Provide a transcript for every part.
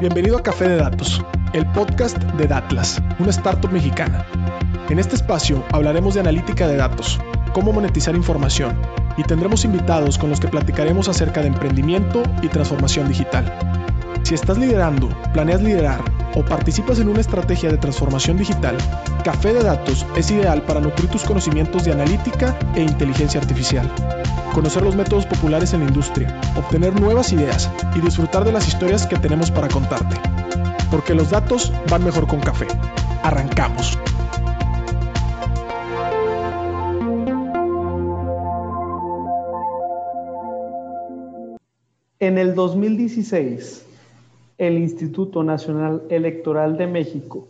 Bienvenido a Café de Datos, el podcast de Datlas, una startup mexicana. En este espacio hablaremos de analítica de datos, cómo monetizar información y tendremos invitados con los que platicaremos acerca de emprendimiento y transformación digital. Si estás liderando, planeas liderar o participas en una estrategia de transformación digital, Café de Datos es ideal para nutrir tus conocimientos de analítica e inteligencia artificial, conocer los métodos populares en la industria, obtener nuevas ideas y disfrutar de las historias que tenemos para contarte. Porque los datos van mejor con café. Arrancamos. En el 2016, el Instituto Nacional Electoral de México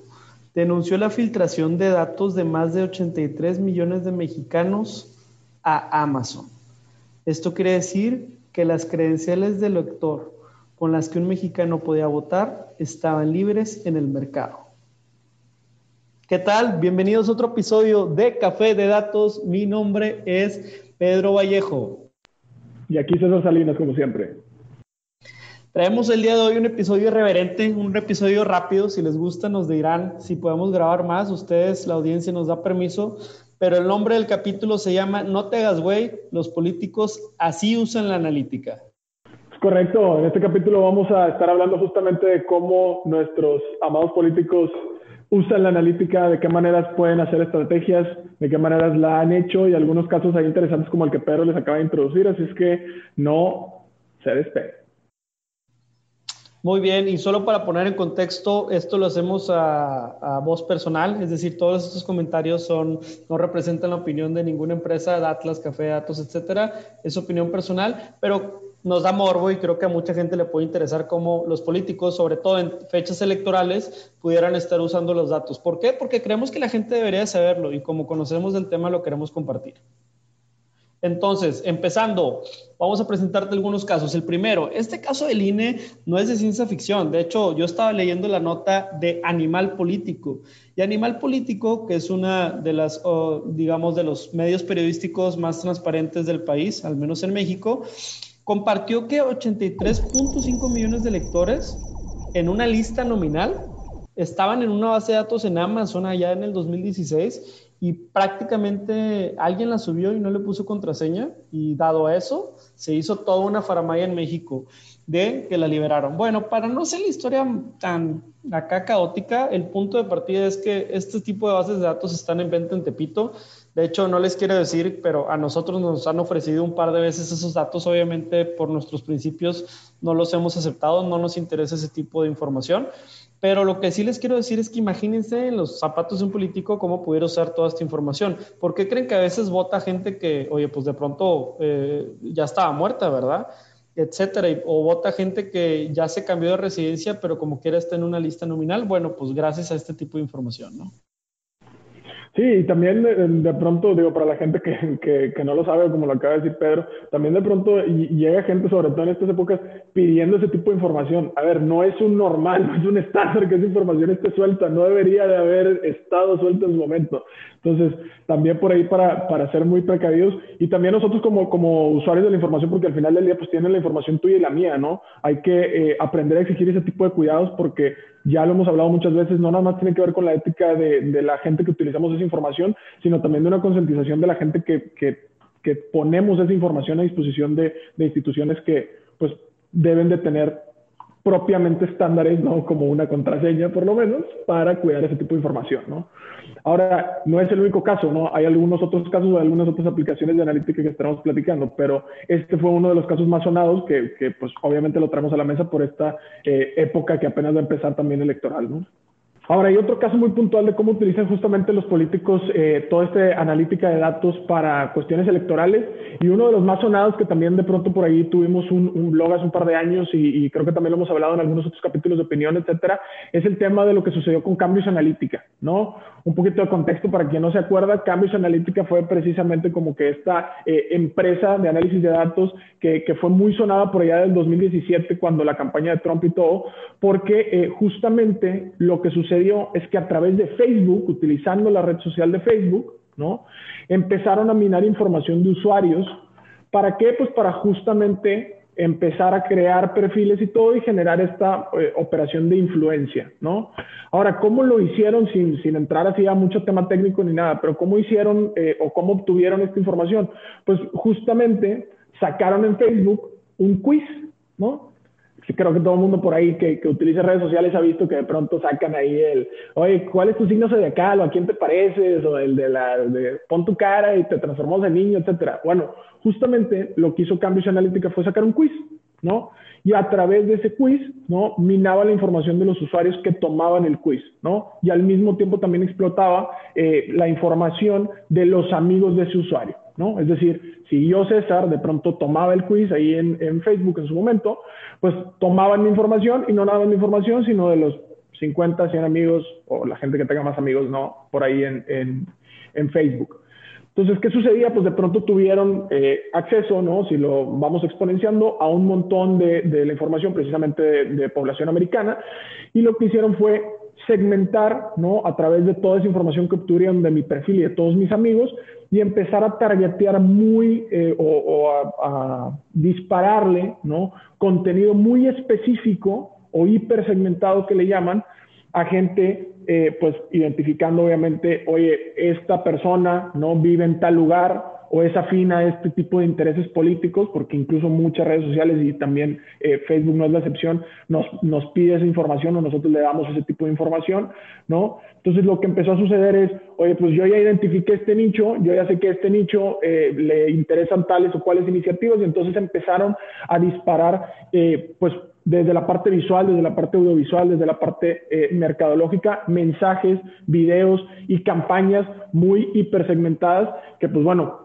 denunció la filtración de datos de más de 83 millones de mexicanos a Amazon. Esto quiere decir que las credenciales del elector con las que un mexicano podía votar estaban libres en el mercado. ¿Qué tal? Bienvenidos a otro episodio de Café de Datos. Mi nombre es Pedro Vallejo. Y aquí César Salinas, como siempre. Traemos el día de hoy un episodio irreverente, un episodio rápido. Si les gusta, nos dirán si podemos grabar más. Ustedes, la audiencia, nos da permiso. Pero el nombre del capítulo se llama No te hagas güey, los políticos así usan la analítica. Es correcto. En este capítulo vamos a estar hablando justamente de cómo nuestros amados políticos usan la analítica, de qué maneras pueden hacer estrategias, de qué maneras la han hecho y algunos casos ahí interesantes como el que Pedro les acaba de introducir. Así es que no se despegue. Muy bien, y solo para poner en contexto, esto lo hacemos a, voz personal, es decir, todos estos comentarios son, no representan la opinión de ninguna empresa, de Atlas, Café, Datos, etcétera, es opinión personal, pero nos da morbo y creo que a mucha gente le puede interesar cómo los políticos, sobre todo en fechas electorales, pudieran estar usando los datos. ¿Por qué? Porque creemos que la gente debería saberlo y como conocemos del tema lo queremos compartir. Entonces, empezando, vamos a presentarte algunos casos. El primero, este caso del INE no es de ciencia ficción. De hecho, yo estaba leyendo la nota de Animal Político. Y Animal Político, que es una de las, digamos, de los medios periodísticos más transparentes del país, al menos en México, compartió que 83.5 millones de lectores en una lista nominal estaban en una base de datos en Amazon allá en el 2016 y prácticamente alguien la subió y no le puso contraseña y dado eso se hizo toda una faramaya en México de que la liberaron. Bueno, para no ser la historia tan acá caótica, el punto de partida es que este tipo de bases de datos están en venta en Tepito. De hecho, no les quiero decir, pero a nosotros nos han ofrecido un par de veces esos datos. Obviamente, por nuestros principios, no los hemos aceptado, no nos interesa ese tipo de información. Pero lo que sí les quiero decir es que imagínense en los zapatos de un político cómo pudiera usar toda esta información. ¿Por qué creen que a veces vota gente que, oye, pues de pronto eh, ya estaba muerta, ¿verdad? Etcétera. O vota gente que ya se cambió de residencia, pero como quiera está en una lista nominal. Bueno, pues gracias a este tipo de información, ¿no? Sí, y también de, pronto, digo, para la gente que, que, no lo sabe, como lo acaba de decir Pedro, también de pronto llega gente, sobre todo en estas épocas, pidiendo ese tipo de información. A ver, no es un normal, no es un estándar que esa información esté suelta, no debería de haber estado suelta en su momento. Entonces, también por ahí para, para ser muy precavidos y también nosotros como, como usuarios de la información, porque al final del día pues tienen la información tuya y la mía, ¿no? Hay que eh, aprender a exigir ese tipo de cuidados porque ya lo hemos hablado muchas veces, no nada más tiene que ver con la ética de, de la gente que utilizamos esa información, sino también de una concientización de la gente que, que, que ponemos esa información a disposición de, de instituciones que pues deben de tener propiamente estándares, ¿no? Como una contraseña, por lo menos, para cuidar ese tipo de información, ¿no? Ahora, no es el único caso, ¿no? Hay algunos otros casos, algunas otras aplicaciones de analítica que estamos platicando, pero este fue uno de los casos más sonados que, que pues, obviamente lo traemos a la mesa por esta eh, época que apenas va a empezar también electoral, ¿no? Ahora, hay otro caso muy puntual de cómo utilizan justamente los políticos eh, toda esta analítica de datos para cuestiones electorales y uno de los más sonados que también de pronto por ahí tuvimos un, blog hace un par de años y, creo que también lo hemos hablado en algunos otros capítulos de opinión, etcétera, es el tema de lo que sucedió con Cambios Analítica, ¿no? Un poquito de contexto para quien no se acuerda, Cambios Analítica fue precisamente como que esta eh, empresa de análisis de datos que, que, fue muy sonada por allá del 2017 cuando la campaña de Trump y todo, porque eh, justamente lo que sucedió es que a través de Facebook, utilizando la red social de Facebook, ¿no? Empezaron a minar información de usuarios. ¿Para qué? Pues para justamente empezar a crear perfiles y todo y generar esta eh, operación de influencia, ¿no? Ahora, ¿cómo lo hicieron sin, sin entrar así a mucho tema técnico ni nada? Pero ¿cómo hicieron eh, o cómo obtuvieron esta información? Pues justamente sacaron en Facebook un quiz, ¿no? creo que todo el mundo por ahí que, que, utiliza redes sociales ha visto que de pronto sacan ahí el, oye, ¿cuál es tu signo zodiacal? ¿O a quién te pareces? O el de la, de, pon tu cara y te transformamos en niño, etcétera. Bueno, justamente lo que hizo Cambridge Analytica fue sacar un quiz, ¿no? Y a través de ese quiz, ¿no? Minaba la información de los usuarios que tomaban el quiz, ¿no? Y al mismo tiempo también explotaba eh, la información de los amigos de ese usuario, ¿no? Es decir, si yo, César, de pronto tomaba el quiz ahí en, Facebook en su momento, pues tomaban mi información y no nada mi información, sino de los 50, 100 amigos o la gente que tenga más amigos, ¿no? Por ahí en Facebook. Entonces, ¿qué sucedía? Pues de pronto tuvieron eh, acceso, ¿no? Si lo vamos exponenciando, a un montón de, la información precisamente de, población americana. Y lo que hicieron fue segmentar, ¿no? A través de toda esa información que obtuvieron de mi perfil y de todos mis amigos y empezar a targetear muy eh, o, o a, a, dispararle, ¿no? Contenido muy específico o hipersegmentado que le llaman a gente eh, pues identificando obviamente, oye, esta persona no vive en tal lugar o es afín a este tipo de intereses políticos, porque incluso muchas redes sociales y también eh, Facebook no es la excepción, nos, nos pide esa información o nosotros le damos ese tipo de información, ¿no? Entonces lo que empezó a suceder es, oye, pues yo ya identifiqué este nicho, yo ya sé que este nicho eh, le interesan tales o cuales iniciativas y entonces empezaron a disparar, eh, pues desde la parte visual, desde la parte audiovisual, desde la parte eh, mercadológica, mensajes, videos y campañas muy hipersegmentadas que pues bueno,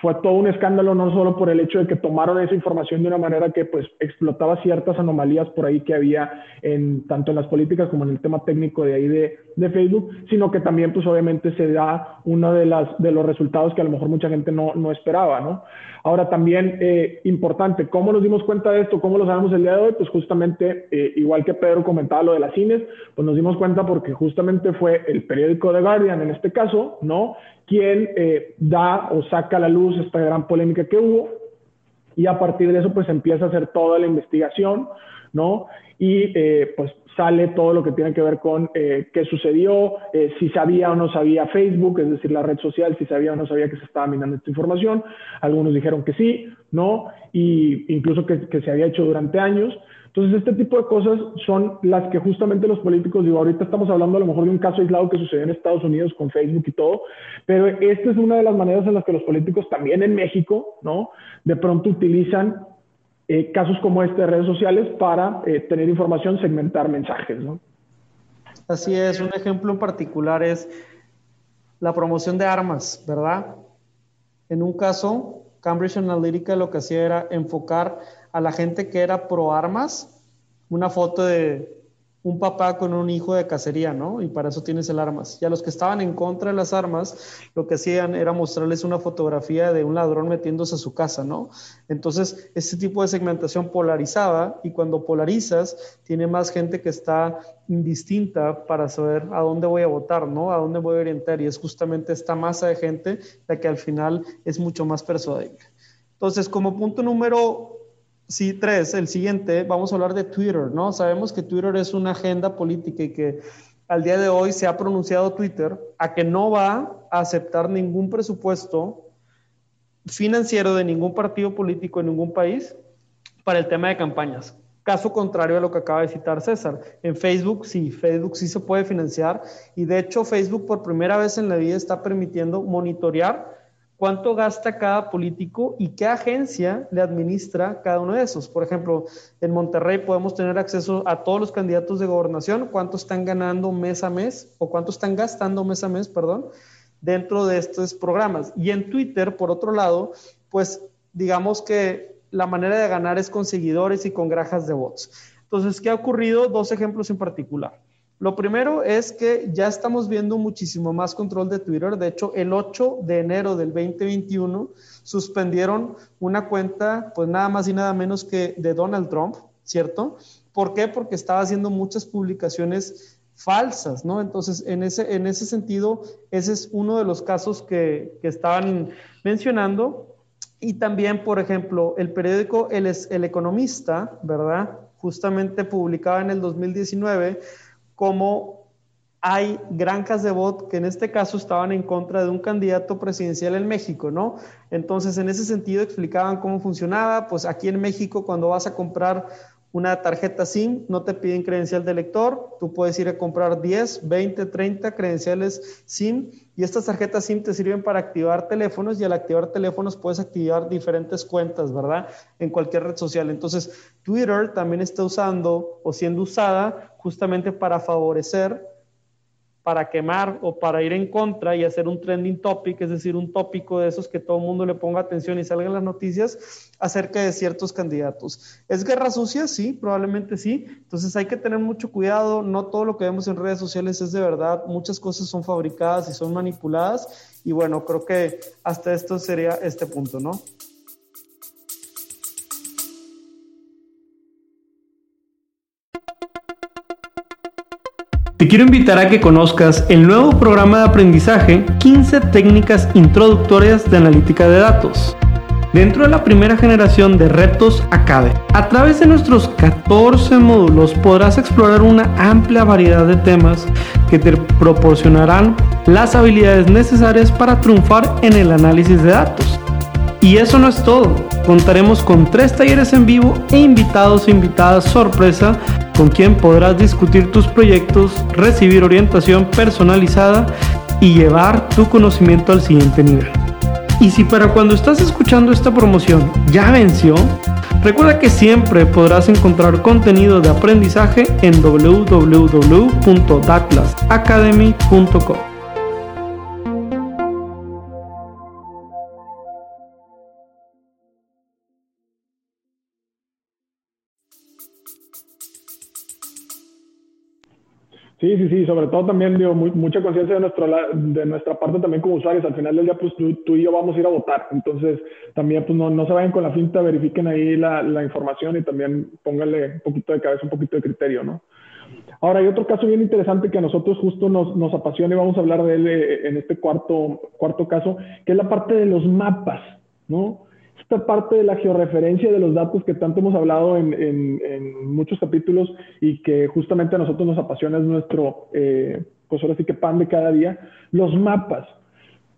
fue todo un escándalo no solo por el hecho de que tomaron esa información de una manera que pues explotaba ciertas anomalías por ahí que había en tanto en las políticas como en el tema técnico de ahí de, de Facebook, sino que también pues obviamente se da uno de, las, de los resultados que a lo mejor mucha gente no, no esperaba, ¿no? Ahora también eh, importante, ¿cómo nos dimos cuenta de esto? ¿Cómo lo sabemos el día de hoy? Pues justamente, eh, igual que Pedro comentaba lo de las cines, pues nos dimos cuenta porque justamente fue el periódico The Guardian en este caso, ¿no? Quien eh, da o saca a la luz esta gran polémica que hubo y a partir de eso pues empieza a hacer toda la investigación, ¿no? Y eh, pues sale todo lo que tiene que ver con eh, qué sucedió, eh, si sabía o no sabía Facebook, es decir, la red social, si sabía o no sabía que se estaba minando esta información. Algunos dijeron que sí, no, y incluso que, que se había hecho durante años. Entonces, este tipo de cosas son las que justamente los políticos, digo, ahorita estamos hablando a lo mejor de un caso aislado que sucedió en Estados Unidos con Facebook y todo, pero esta es una de las maneras en las que los políticos también en México, ¿no? De pronto utilizan eh, casos como este de redes sociales para eh, tener información, segmentar mensajes, ¿no? Así es, un ejemplo en particular es la promoción de armas, ¿verdad? En un caso, Cambridge Analytica lo que hacía era enfocar a la gente que era pro armas, una foto de un papá con un hijo de cacería, ¿no? Y para eso tienes el armas. Y a los que estaban en contra de las armas, lo que hacían era mostrarles una fotografía de un ladrón metiéndose a su casa, ¿no? Entonces, ese tipo de segmentación polarizaba y cuando polarizas, tiene más gente que está indistinta para saber a dónde voy a votar, ¿no? A dónde voy a orientar. Y es justamente esta masa de gente la que al final es mucho más persuadible. Entonces, como punto número Sí, tres. El siguiente, vamos a hablar de Twitter, ¿no? Sabemos que Twitter es una agenda política y que al día de hoy se ha pronunciado Twitter a que no va a aceptar ningún presupuesto financiero de ningún partido político en ningún país para el tema de campañas. Caso contrario a lo que acaba de citar César. En Facebook sí, Facebook sí se puede financiar y de hecho Facebook por primera vez en la vida está permitiendo monitorear cuánto gasta cada político y qué agencia le administra cada uno de esos. Por ejemplo, en Monterrey podemos tener acceso a todos los candidatos de gobernación, cuánto están ganando mes a mes o cuánto están gastando mes a mes, perdón, dentro de estos programas. Y en Twitter, por otro lado, pues digamos que la manera de ganar es con seguidores y con grajas de bots. Entonces, ¿qué ha ocurrido? Dos ejemplos en particular. Lo primero es que ya estamos viendo muchísimo más control de Twitter. De hecho, el 8 de enero del 2021 suspendieron una cuenta, pues nada más y nada menos que de Donald Trump, ¿cierto? ¿Por qué? Porque estaba haciendo muchas publicaciones falsas, ¿no? Entonces, en ese, en ese sentido, ese es uno de los casos que, que estaban mencionando. Y también, por ejemplo, el periódico El, el Economista, ¿verdad? Justamente publicaba en el 2019 cómo hay granjas de bot que en este caso estaban en contra de un candidato presidencial en México, ¿no? Entonces, en ese sentido explicaban cómo funcionaba, pues aquí en México cuando vas a comprar una tarjeta SIM, no te piden credencial de lector, tú puedes ir a comprar 10, 20, 30 credenciales SIM y estas tarjetas SIM te sirven para activar teléfonos y al activar teléfonos puedes activar diferentes cuentas, ¿verdad? En cualquier red social. Entonces, Twitter también está usando o siendo usada justamente para favorecer para quemar o para ir en contra y hacer un trending topic, es decir, un tópico de esos que todo el mundo le ponga atención y salga en las noticias acerca de ciertos candidatos. ¿Es guerra sucia? Sí, probablemente sí. Entonces hay que tener mucho cuidado. No todo lo que vemos en redes sociales es de verdad. Muchas cosas son fabricadas y son manipuladas. Y bueno, creo que hasta esto sería este punto, ¿no? Te quiero invitar a que conozcas el nuevo programa de aprendizaje 15 técnicas introductorias de analítica de datos. Dentro de la primera generación de Retos Academy, a través de nuestros 14 módulos podrás explorar una amplia variedad de temas que te proporcionarán las habilidades necesarias para triunfar en el análisis de datos. Y eso no es todo, contaremos con tres talleres en vivo e invitados e invitadas sorpresa con quien podrás discutir tus proyectos, recibir orientación personalizada y llevar tu conocimiento al siguiente nivel. Y si para cuando estás escuchando esta promoción ya venció, recuerda que siempre podrás encontrar contenido de aprendizaje en www.datlasacademy.com. Sí, sí, sí, sobre todo también digo, mucha conciencia de, nuestro, de nuestra parte también como usuarios. Al final del día, pues tú, y yo vamos a ir a votar. Entonces, también pues no, no se vayan con la finta, verifiquen ahí la, la, información y también pónganle un poquito de cabeza, un poquito de criterio, ¿no? Ahora, hay otro caso bien interesante que a nosotros justo nos, nos apasiona y vamos a hablar de él eh, en este cuarto, cuarto caso, que es la parte de los mapas, ¿no? Esta parte de la georreferencia de los datos que tanto hemos hablado en, en, muchos capítulos y que justamente a nosotros nos apasiona es nuestro, eh, pues ahora sí que pan de cada día, los mapas.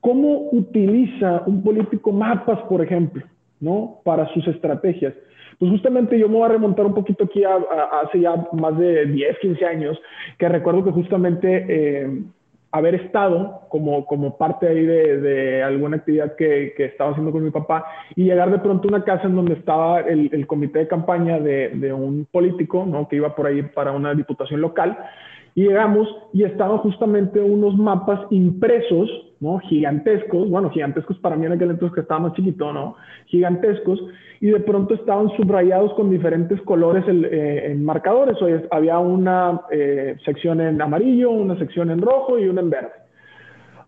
¿Cómo utiliza un político mapas, por ejemplo, ¿no? para sus estrategias? Pues justamente yo me voy a remontar un poquito aquí a, hace ya más de 10, 15 años, que recuerdo que justamente... Eh, haber estado como, como parte ahí de, alguna actividad que, que, estaba haciendo con mi papá y llegar de pronto a una casa en donde estaba el, el comité de campaña de, de, un político, ¿no? Que iba por ahí para una diputación local. Y llegamos y estaban justamente unos mapas impresos, ¿no? Gigantescos, bueno, gigantescos para mí en aquel entonces que estaba más chiquito, ¿no? Gigantescos y de pronto estaban subrayados con diferentes colores eh, en marcadores. O había una eh, sección en amarillo, una sección en rojo y una en verde.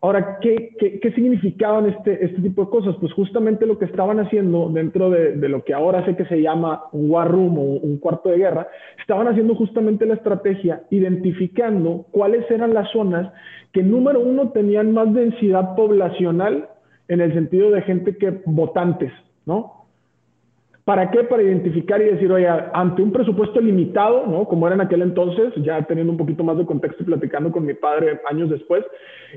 Ahora, ¿qué, qué, significaban este, este tipo de cosas? Pues justamente lo que estaban haciendo dentro de, de, lo que ahora sé que se llama un war room o un cuarto de guerra, estaban haciendo justamente la estrategia, identificando cuáles eran las zonas que, número uno, tenían más densidad poblacional en el sentido de gente que votantes, ¿no? ¿Para qué? Para identificar y decir, oye, ante un presupuesto limitado, ¿no? Como era en aquel entonces, ya teniendo un poquito más de contexto y platicando con mi padre años después,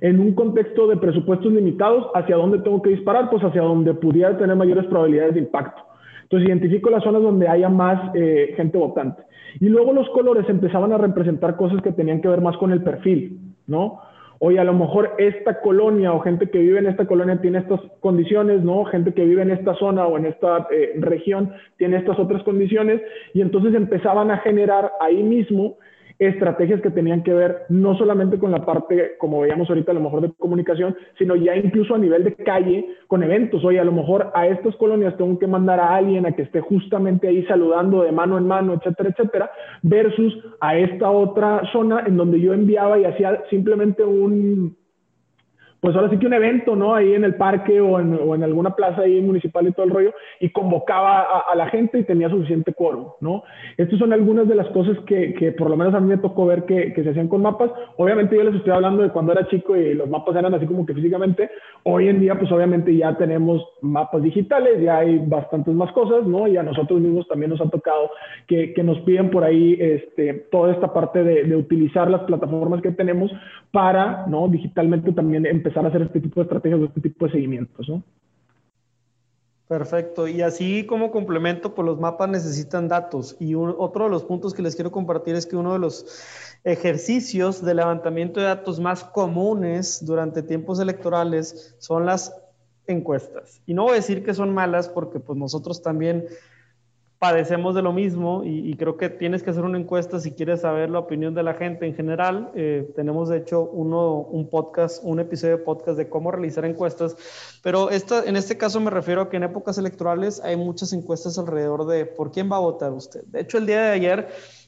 en un contexto de presupuestos limitados, ¿hacia dónde tengo que disparar? Pues hacia donde pudiera tener mayores probabilidades de impacto. Entonces identifico las zonas donde haya más eh, gente votante. Y luego los colores empezaban a representar cosas que tenían que ver más con el perfil, ¿no? Oye, a lo mejor esta colonia o gente que vive en esta colonia tiene estas condiciones, ¿no? Gente que vive en esta zona o en esta eh, región tiene estas otras condiciones y entonces empezaban a generar ahí mismo estrategias que tenían que ver no solamente con la parte, como veíamos ahorita, a lo mejor de comunicación, sino ya incluso a nivel de calle, con eventos. Oye, a lo mejor a estas colonias tengo que mandar a alguien a que esté justamente ahí saludando de mano en mano, etcétera, etcétera, versus a esta otra zona en donde yo enviaba y hacía simplemente un pues ahora sí que un evento, ¿no? Ahí en el parque o en, o en alguna plaza ahí municipal y todo el rollo, y convocaba a, la gente y tenía suficiente quórum, ¿no? Estas son algunas de las cosas que, que, por lo menos a mí me tocó ver que, que, se hacían con mapas. Obviamente yo les estoy hablando de cuando era chico y los mapas eran así como que físicamente. Hoy en día, pues obviamente ya tenemos mapas digitales, ya hay bastantes más cosas, ¿no? Y a nosotros mismos también nos ha tocado que, que nos piden por ahí este, toda esta parte de, de utilizar las plataformas que tenemos para, ¿no? Digitalmente también empezar a hacer este tipo de estrategias o este tipo de seguimientos, ¿no? Perfecto. Y así como complemento, pues los mapas necesitan datos. Y otro de los puntos que les quiero compartir es que uno de los ejercicios de levantamiento de datos más comunes durante tiempos electorales son las encuestas. Y no voy a decir que son malas porque pues nosotros también padecemos de lo mismo y, creo que tienes que hacer una encuesta si quieres saber la opinión de la gente en general. Eh, tenemos de hecho uno, un podcast, un episodio de podcast de cómo realizar encuestas, pero esta, en este caso me refiero a que en épocas electorales hay muchas encuestas alrededor de por quién va a votar usted. De hecho, el día de ayer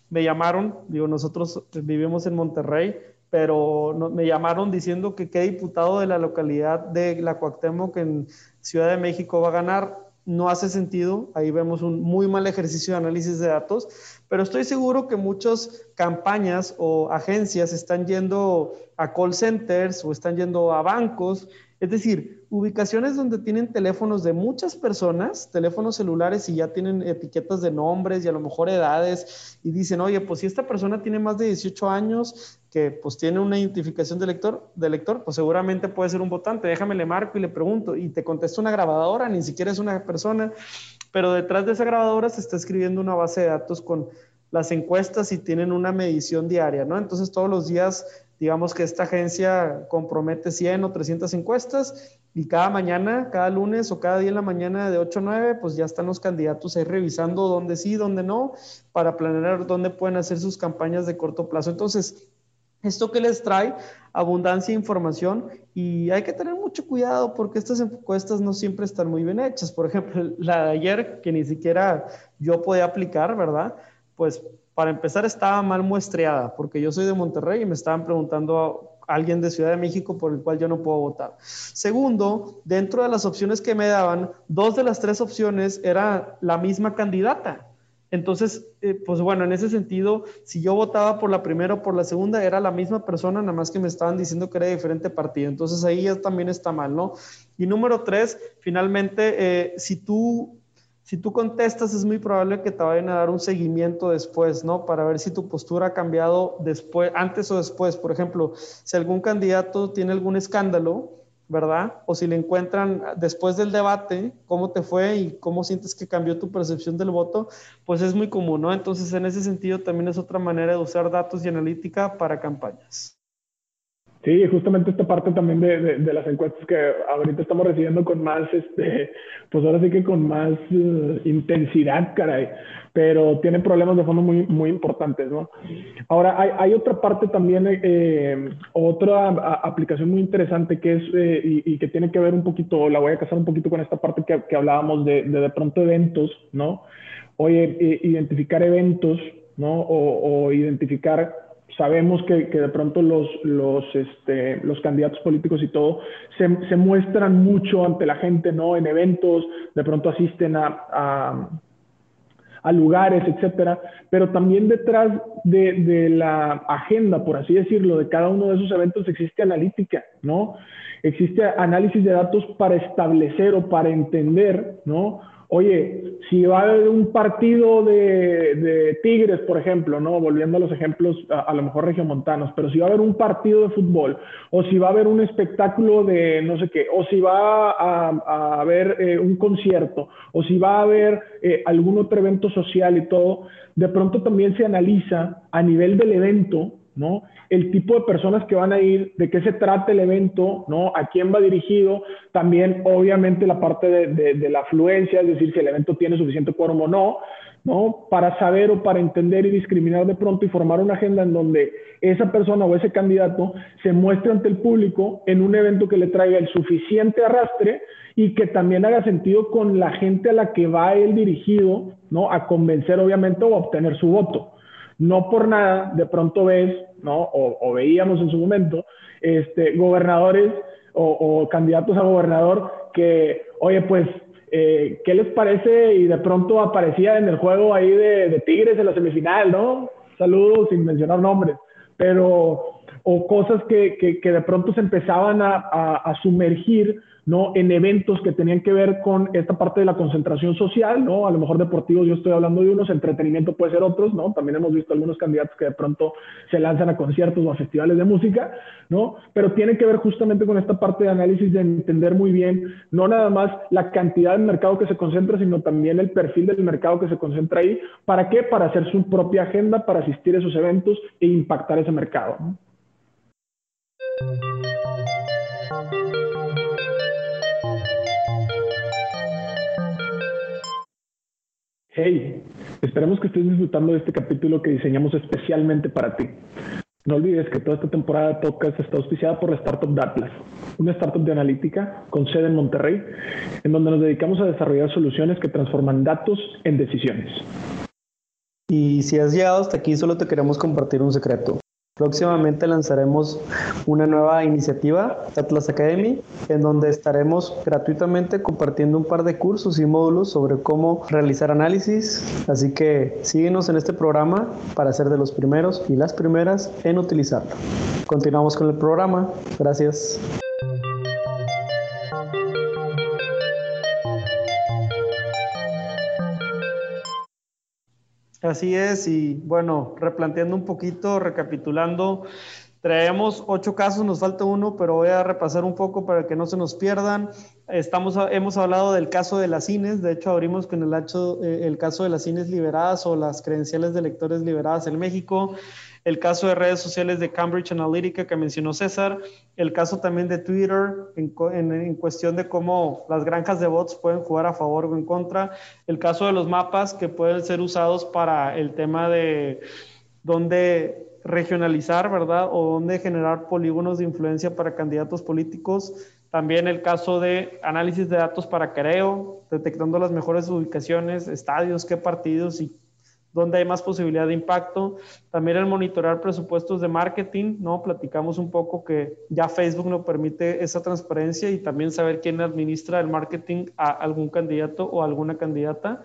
me llamaron, digo, nosotros vivimos en Monterrey, pero me llamaron diciendo que qué diputado de la localidad de La Cuauhtémoc en Ciudad de México va a ganar no hace sentido. Ahí vemos un muy mal ejercicio de análisis de datos, pero estoy seguro que muchas campañas o agencias están yendo a call centers o están yendo a bancos es decir, ubicaciones donde tienen teléfonos de muchas personas, teléfonos celulares y ya tienen etiquetas de nombres y a lo mejor edades y dicen, oye, pues si esta persona tiene más de 18 años, que pues tiene una identificación de lector, de lector, pues seguramente puede ser un votante. Déjame le marco y le pregunto y te contesta una grabadora, ni siquiera es una persona, pero detrás de esa grabadora se está escribiendo una base de datos con las encuestas y tienen una medición diaria, ¿no? Entonces todos los días digamos que esta agencia compromete 100 o 300 encuestas y cada mañana, cada lunes o cada día en la mañana de 8 a 9, pues ya están los candidatos ahí revisando dónde sí, dónde no, para planear dónde pueden hacer sus campañas de corto plazo. Entonces, esto que les trae abundancia de información y hay que tener mucho cuidado porque estas encuestas no siempre están muy bien hechas. Por ejemplo, la de ayer, que ni siquiera yo podía aplicar, ¿verdad? Pues para empezar estaba mal muestreada, porque yo soy de Monterrey y me estaban preguntando a alguien de Ciudad de México por el cual yo no puedo votar. Segundo, dentro de las opciones que me daban, dos de las tres opciones era la misma candidata. Entonces, eh, pues bueno, en ese sentido, si yo votaba por la primera o por la segunda, era la misma persona, nada más que me estaban diciendo que era diferente partido. Entonces ahí ya también está mal, ¿no? Y número tres, finalmente, eh, si tú si tú contestas, es muy probable que te vayan a dar un seguimiento después, ¿no? Para ver si tu postura ha cambiado después, antes o después. Por ejemplo, si algún candidato tiene algún escándalo, ¿verdad? O si le encuentran después del debate, cómo te fue y cómo sientes que cambió tu percepción del voto, pues es muy común, ¿no? Entonces, en ese sentido, también es otra manera de usar datos y analítica para campañas. Sí, justamente esta parte también de, de, las encuestas que ahorita estamos recibiendo con más, este, pues ahora sí que con más eh, intensidad, caray, pero tienen problemas de fondo muy, muy importantes, ¿no? Ahora, hay, hay otra parte también, eh, otra aplicación muy interesante que es, eh, y, que tiene que ver un poquito, la voy a casar un poquito con esta parte que, que hablábamos de, de, de pronto eventos, ¿no? Oye, identificar eventos, ¿no? O, o identificar sabemos que, de pronto los, los, este, los candidatos políticos y todo se, se, muestran mucho ante la gente, ¿no? En eventos, de pronto asisten a, a, a lugares, etcétera, pero también detrás de, de, la agenda, por así decirlo, de cada uno de esos eventos existe analítica, ¿no? Existe análisis de datos para establecer o para entender, ¿no? Oye, si va a haber un partido de, Tigres, por ejemplo, ¿no? Volviendo a los ejemplos a, lo mejor regiomontanos, pero si va a haber un partido de fútbol, o si va a haber un espectáculo de no sé qué, o si va a, haber eh, un concierto, o si va a haber eh, algún otro evento social y todo, de pronto también se analiza a nivel del evento, ¿no? El tipo de personas que van a ir, de qué se trata el evento, ¿no? A quién va dirigido, también obviamente la parte de, la afluencia, es decir, si el evento tiene suficiente quórum o no, ¿no? Para saber o para entender y discriminar de pronto y formar una agenda en donde esa persona o ese candidato se muestre ante el público en un evento que le traiga el suficiente arrastre y que también haga sentido con la gente a la que va él dirigido, ¿no? A convencer obviamente o a obtener su voto. No por nada, de pronto ves, ¿no? O, veíamos en su momento, este, gobernadores o, candidatos a gobernador que, oye, pues, eh, ¿qué les parece? Y de pronto aparecía en el juego ahí de, Tigres en la semifinal, ¿no? Saludos sin mencionar nombres, pero, o cosas que, que, de pronto se empezaban a, a sumergir ¿no? En eventos que tenían que ver con esta parte de la concentración social, ¿no? A lo mejor deportivos yo estoy hablando de unos, entretenimiento puede ser otros, ¿no? También hemos visto algunos candidatos que de pronto se lanzan a conciertos o a festivales de música, ¿no? Pero tiene que ver justamente con esta parte de análisis de entender muy bien, no nada más la cantidad de mercado que se concentra, sino también el perfil del mercado que se concentra ahí. ¿Para qué? Para hacer su propia agenda, para asistir a esos eventos e impactar ese mercado. Hey, esperemos que estés disfrutando de este capítulo que diseñamos especialmente para ti. No olvides que toda esta temporada de podcast está auspiciada por la startup Datlas, una startup de analítica con sede en Monterrey, en donde nos dedicamos a desarrollar soluciones que transforman datos en decisiones. Y si has llegado hasta aquí, solo te queremos compartir un secreto. Próximamente lanzaremos una nueva iniciativa, Atlas Academy, en donde estaremos gratuitamente compartiendo un par de cursos y módulos sobre cómo realizar análisis. Así que síguenos en este programa para ser de los primeros y las primeras en utilizarlo. Continuamos con el programa. Gracias. Así es, y bueno, replanteando un poquito, recapitulando, traemos ocho casos, nos falta uno, pero voy a repasar un poco para que no se nos pierdan. Estamos, hemos hablado del caso de las cines, de hecho abrimos con el, hecho, eh, el caso de las cines liberadas o las credenciales de lectores liberadas en México el caso de redes sociales de Cambridge Analytica que mencionó César, el caso también de Twitter en, cuestión de cómo las granjas de bots pueden jugar a favor o en contra, el caso de los mapas que pueden ser usados para el tema de dónde regionalizar, ¿verdad? O dónde generar polígonos de influencia para candidatos políticos. También el caso de análisis de datos para careo, detectando las mejores ubicaciones, estadios, qué partidos y donde hay más posibilidad de impacto. También el monitorear presupuestos de marketing, ¿no? Platicamos un poco que ya Facebook no permite esa transparencia y también saber quién administra el marketing a algún candidato o alguna candidata.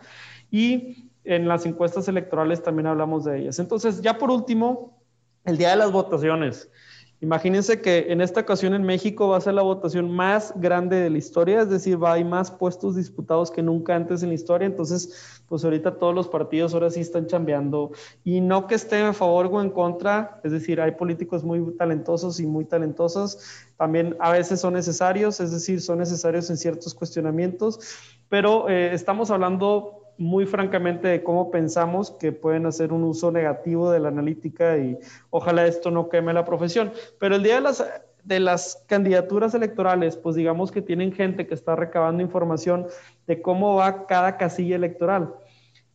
Y en las encuestas electorales también hablamos de ellas. Entonces, ya por último, el día de las votaciones. Imagínense que en esta ocasión en México va a ser la votación más grande de la historia, es decir, va a hay más puestos disputados que nunca antes en la historia, entonces, pues ahorita todos los partidos ahora sí están chambeando. Y no que esté a favor o en contra, es decir, hay políticos muy talentosos y muy talentosos, también a veces son necesarios, es decir, son necesarios en ciertos cuestionamientos, pero eh, estamos hablando muy francamente de cómo pensamos que pueden hacer un uso negativo de la analítica y ojalá esto no queme la profesión. Pero el día de las, de las candidaturas electorales, pues digamos que tienen gente que está recabando información de cómo va cada casilla electoral.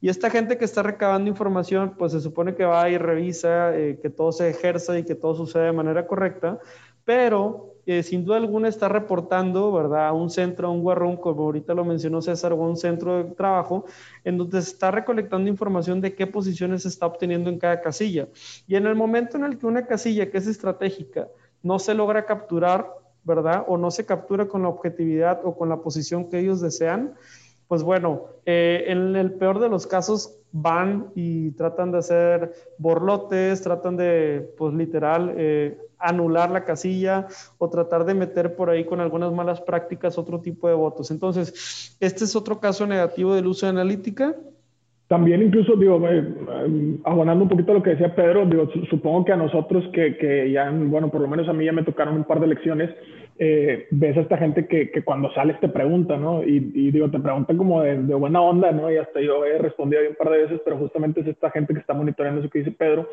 Y esta gente que está recabando información, pues se supone que va y revisa eh, que todo se ejerza y que todo sucede de manera correcta, pero sin duda alguna está reportando, ¿verdad? A un centro, a un guarrón, como ahorita lo mencionó César, o a un centro de trabajo, en donde se está recolectando información de qué posiciones se está obteniendo en cada casilla. Y en el momento en el que una casilla que es estratégica no se logra capturar, ¿verdad? O no se captura con la objetividad o con la posición que ellos desean, pues bueno, eh, en el peor de los casos van y tratan de hacer borlotes, tratan de, pues literal, eh, anular la casilla o tratar de meter por ahí con algunas malas prácticas otro tipo de votos. Entonces, este es otro caso negativo del uso de analítica. También incluso, digo, eh, abonando un poquito a lo que decía Pedro, digo, supongo que a nosotros que, que, ya, bueno, por lo menos a mí ya me tocaron un par de lecciones, eh, ves a esta gente que, que, cuando sales te pregunta, ¿no? Y, digo, te preguntan como de, de, buena onda, ¿no? Y hasta yo he respondido ahí un par de veces, pero justamente es esta gente que está monitoreando eso que dice Pedro.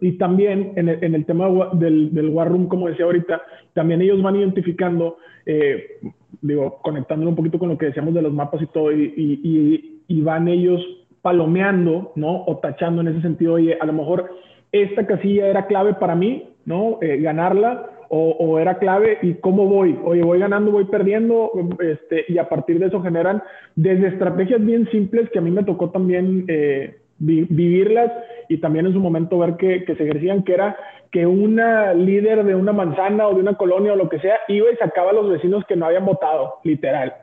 Y también en el, en el tema del, del, War Room, como decía ahorita, también ellos van identificando, eh, digo, conectándolo un poquito con lo que decíamos de los mapas y todo, y, y, y, van ellos palomeando, ¿no? O tachando en ese sentido, oye, a lo mejor esta casilla era clave para mí, ¿no? Eh, ganarla, o, o, era clave y cómo voy. Oye, voy ganando, voy perdiendo, este, y a partir de eso generan desde estrategias bien simples que a mí me tocó también eh, vivirlas y también en su momento ver que, que se ejercían, que era que una líder de una manzana o de una colonia o lo que sea iba y sacaba a los vecinos que no habían votado, literal.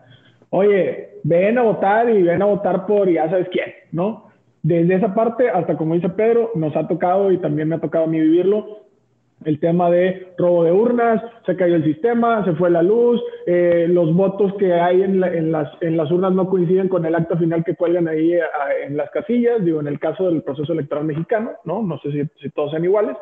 Oye, ven a votar y ven a votar por ya sabes quién, ¿no? Desde esa parte hasta como dice Pedro, nos ha tocado y también me ha tocado a mí vivirlo, el tema de robo de urnas, se cayó el sistema, se fue la luz, eh, los votos que hay en, las, en, las, urnas no coinciden con el acta final que cuelgan ahí en las casillas, digo, en el caso del proceso electoral mexicano, ¿no? No sé si todos sean iguales,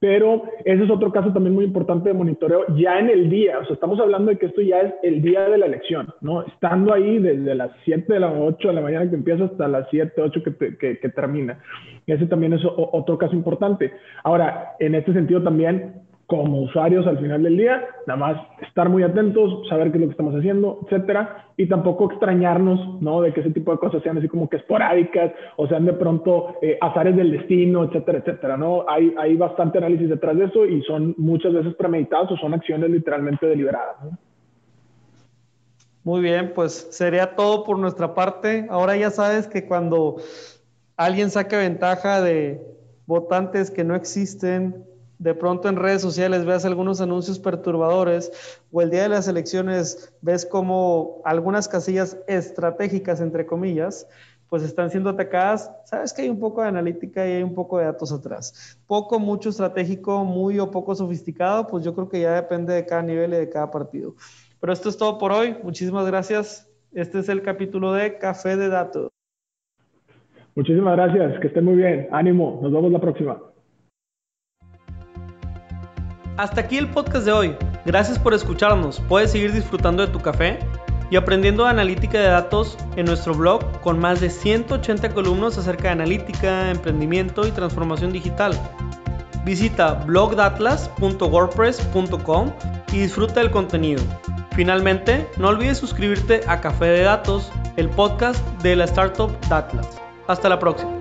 pero ese es otro caso también muy importante de monitoreo ya en el día. O sea, estamos hablando de que esto ya es el día de la elección, ¿no? Estando ahí desde las 7 de las 8 de la mañana que empieza hasta las 7, 8 que, que, que termina. Ese también es otro caso importante. Ahora, en este sentido también, como usuarios al final del día, nada más estar muy atentos, saber qué es lo que estamos haciendo, etcétera, y tampoco extrañarnos, ¿no? De que ese tipo de cosas sean así como que esporádicas o sean de pronto eh, azares del destino, etcétera, etcétera, ¿no? Hay, bastante análisis detrás de eso y son muchas veces premeditados o son acciones literalmente deliberadas. Muy bien, pues sería todo por nuestra parte. Ahora ya sabes que cuando alguien saque ventaja de votantes que no existen, de pronto en redes sociales veas algunos anuncios perturbadores o el día de las elecciones ves como algunas casillas estratégicas, entre comillas, pues están siendo atacadas, sabes que hay un poco de analítica y hay un poco de datos atrás. Poco, mucho estratégico, muy o poco sofisticado, pues yo creo que ya depende de cada nivel y de cada partido. Pero esto es todo por hoy. Muchísimas gracias. Este es el capítulo de Café de Datos. Muchísimas gracias. Que estén muy bien. Ánimo. Nos vemos la próxima. Hasta aquí el podcast de hoy. Gracias por escucharnos. Puedes seguir disfrutando de tu café y aprendiendo analítica de datos en nuestro blog con más de 180 columnas acerca de analítica, emprendimiento y transformación digital. Visita blogdatlas.wordpress.com y disfruta del contenido. Finalmente, no olvides suscribirte a Café de Datos, el podcast de la startup Datlas. Hasta la próxima.